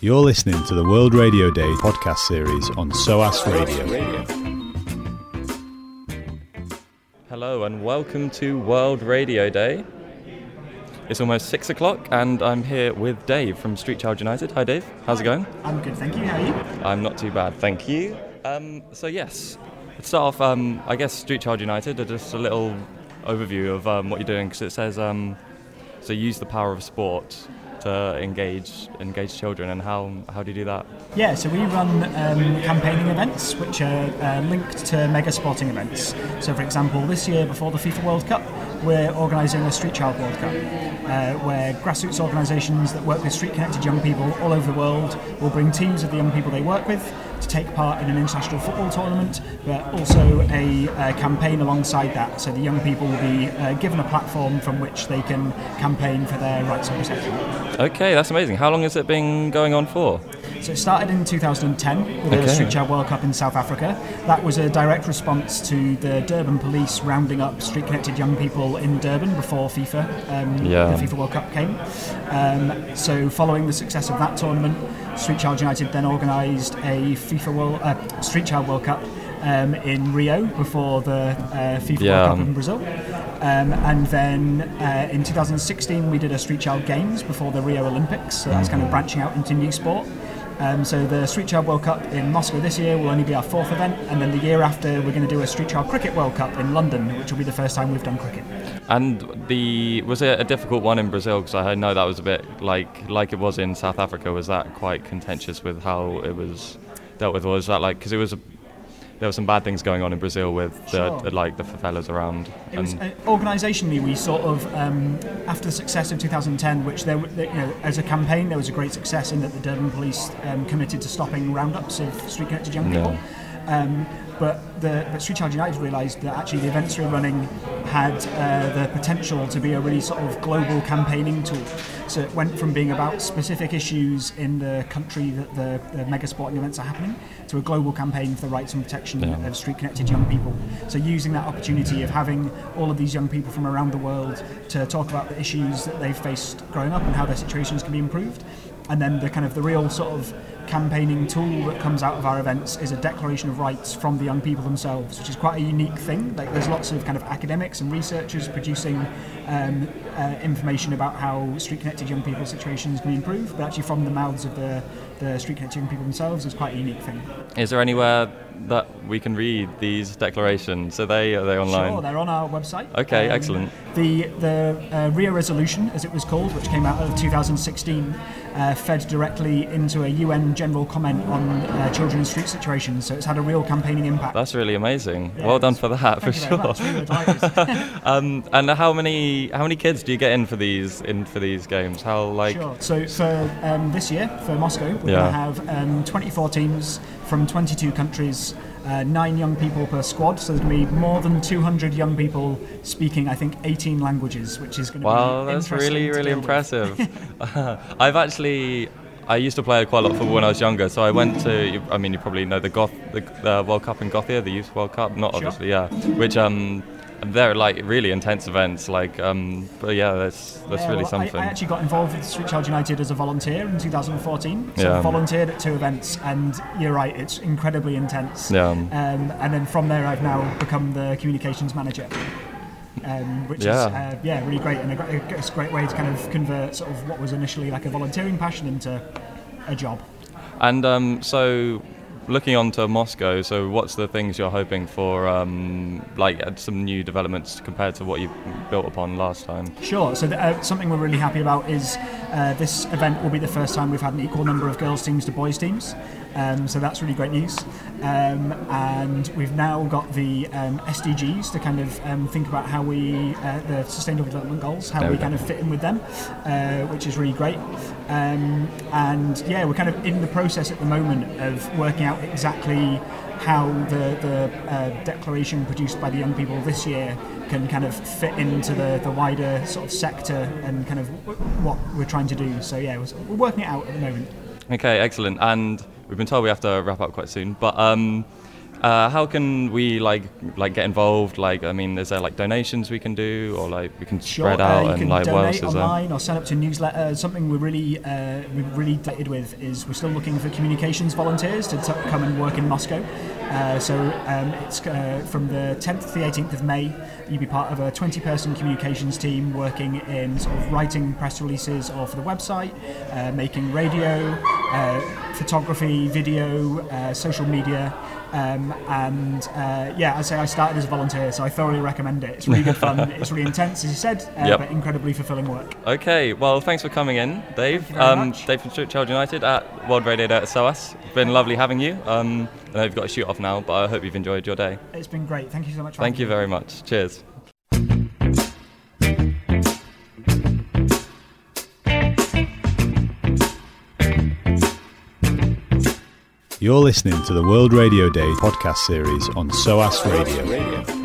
You're listening to the World Radio Day podcast series on SOAS Radio. Hello and welcome to World Radio Day. It's almost six o'clock and I'm here with Dave from Street Child United. Hi Dave, how's it going? I'm good, thank you. How are you? I'm not too bad, thank you. Um, so yes, let's start off. Um, I guess Street Child United. Just a little overview of um, what you're doing because it says um, so use the power of sport to engage engage children and how how do you do that? Yeah, so we run um, campaigning events which are uh, linked to mega sporting events. So, for example, this year before the FIFA World Cup, we're organising a Street Child World Cup, uh, where grassroots organisations that work with street connected young people all over the world will bring teams of the young people they work with to take part in an international football tournament, but also a, a campaign alongside that. So the young people will be uh, given a platform from which they can campaign for their rights and protection. Okay, that's amazing. How long has it been going on for? So it started in 2010 with Okay. the Street Child World Cup in South Africa. That was a direct response to the Durban police rounding up street connected young people in Durban before FIFA, um, Yeah. the FIFA World Cup came. Um, so following the success of that tournament, Street Child United then organised a FIFA World, uh, Street Child World Cup um, in Rio before the uh, FIFA Yeah. World Cup in Brazil. Um, and then uh, in 2016 we did a Street Child Games before the Rio Olympics. So that's kind of branching out into new sport. Um, so the Street Child World Cup in Moscow this year will only be our fourth event, and then the year after we're going to do a Street Child Cricket World Cup in London, which will be the first time we've done cricket. And the was it a difficult one in Brazil? Because I know that was a bit like like it was in South Africa. Was that quite contentious with how it was dealt with, or was that like because it was a, there were some bad things going on in Brazil with the, Sure. the like the favelas around? It was, uh, organisationally, we sort of, um, after the success of 2010, which there, you know, as a campaign, there was a great success in that the Durban police um, committed to stopping roundups of street connected young Yeah. people. Um, but the but Street Child United realised that actually the events we were running had uh, the potential to be a really sort of global campaigning tool. So it went from being about specific issues in the country that the, the mega sporting events are happening to a global campaign for the rights and protection Yeah. of street connected young people. So using that opportunity of having all of these young people from around the world to talk about the issues that they've faced growing up and how their situations can be improved. And then the kind of the real sort of campaigning tool that comes out of our events is a declaration of rights from the young people themselves, which is quite a unique thing. Like there's lots of kind of academics and researchers producing um, uh, information about how street connected young people's situations can be improved, but actually from the mouths of the, the street connected young people themselves is quite a unique thing. is there anywhere that we can read these declarations? Are they are they online? Sure, they're on our website. Okay, excellent. The the uh, Rio Resolution, as it was called, which came out of 2016, uh, fed directly into a UN general comment on uh, children in street situations. So it's had a real campaigning impact. That's really amazing. Yeah, well done for that, for sure. very much. We were delighted. Um, and how many how many kids do you get in for these in for these games? How like Sure. So for um, this year, for Moscow, we're Yeah. going to have um, 24 teams from 22 countries, uh, nine young people per squad. So there's going to be more than 200 young people speaking, I think, 18 languages, which is going to Wow, be that's really, really impressive. I've actually, I used to play quite a lot of football when I was younger, so I went to. I mean, you probably know the Goth, the, the World Cup in Gothia, the Youth World Cup, not Sure. obviously, yeah, which, um, they're like really intense events, like, um, but yeah, that's that's Yeah, really well, I- something. I, actually got involved with Street Child United as a volunteer in 2014. So Yeah. I volunteered at two events, and you're right, it's incredibly intense. Yeah. Um, and then from there, I've now become the communications manager. Um, which Yeah. is uh, yeah really great and a, a great way to kind of convert sort of what was initially like a volunteering passion into a job. And um, so, looking on to Moscow, so what's the things you're hoping for, um, like uh, some new developments compared to what you built upon last time? Sure. So the, uh, something we're really happy about is uh, this event will be the first time we've had an equal number of girls teams to boys teams. Um, so that's really great news. Um, and we've now got the um, SDGs to kind of um, think about how we, uh, the Sustainable Development Goals, how we, go. kind of fit in with them, uh, which is really great. Um, and yeah, we're kind of in the process at the moment of working out exactly how the, the uh, declaration produced by the young people this year can kind of fit into the, the wider sort of sector and kind of what we're trying to do. So yeah, we're, working it out at the moment. Okay, excellent. And we've been told we have to wrap up quite soon, but um, Uh, how can we like like get involved? Like, I mean, is there like donations we can do, or like we can Sure, spread uh, out you and can like what else donate is there? online or sign up to a newsletter. Something we're really uh, we're really delighted with is we're still looking for communications volunteers to t- come and work in Moscow. Uh, so um, it's uh, from the 10th to the 18th of May. You'll be part of a 20-person communications team working in sort of writing press releases or for the website, uh, making radio, uh, photography, video, uh, social media. Um, and uh, yeah, I say I started as a volunteer, so I thoroughly recommend it. It's really good fun. it's really intense, as you said, uh, Yep. but incredibly fulfilling work. Okay, well, thanks for coming in, Dave. Thank you very Um. Dave from Child United at World Radio Day at SOAS. It's been lovely having you. Um, I know you've got to shoot off now, but I hope you've enjoyed your day. It's been great. Thank you so much. For Thank you me. very much. Cheers. You're listening to the World Radio Day podcast series on SOAS Radio.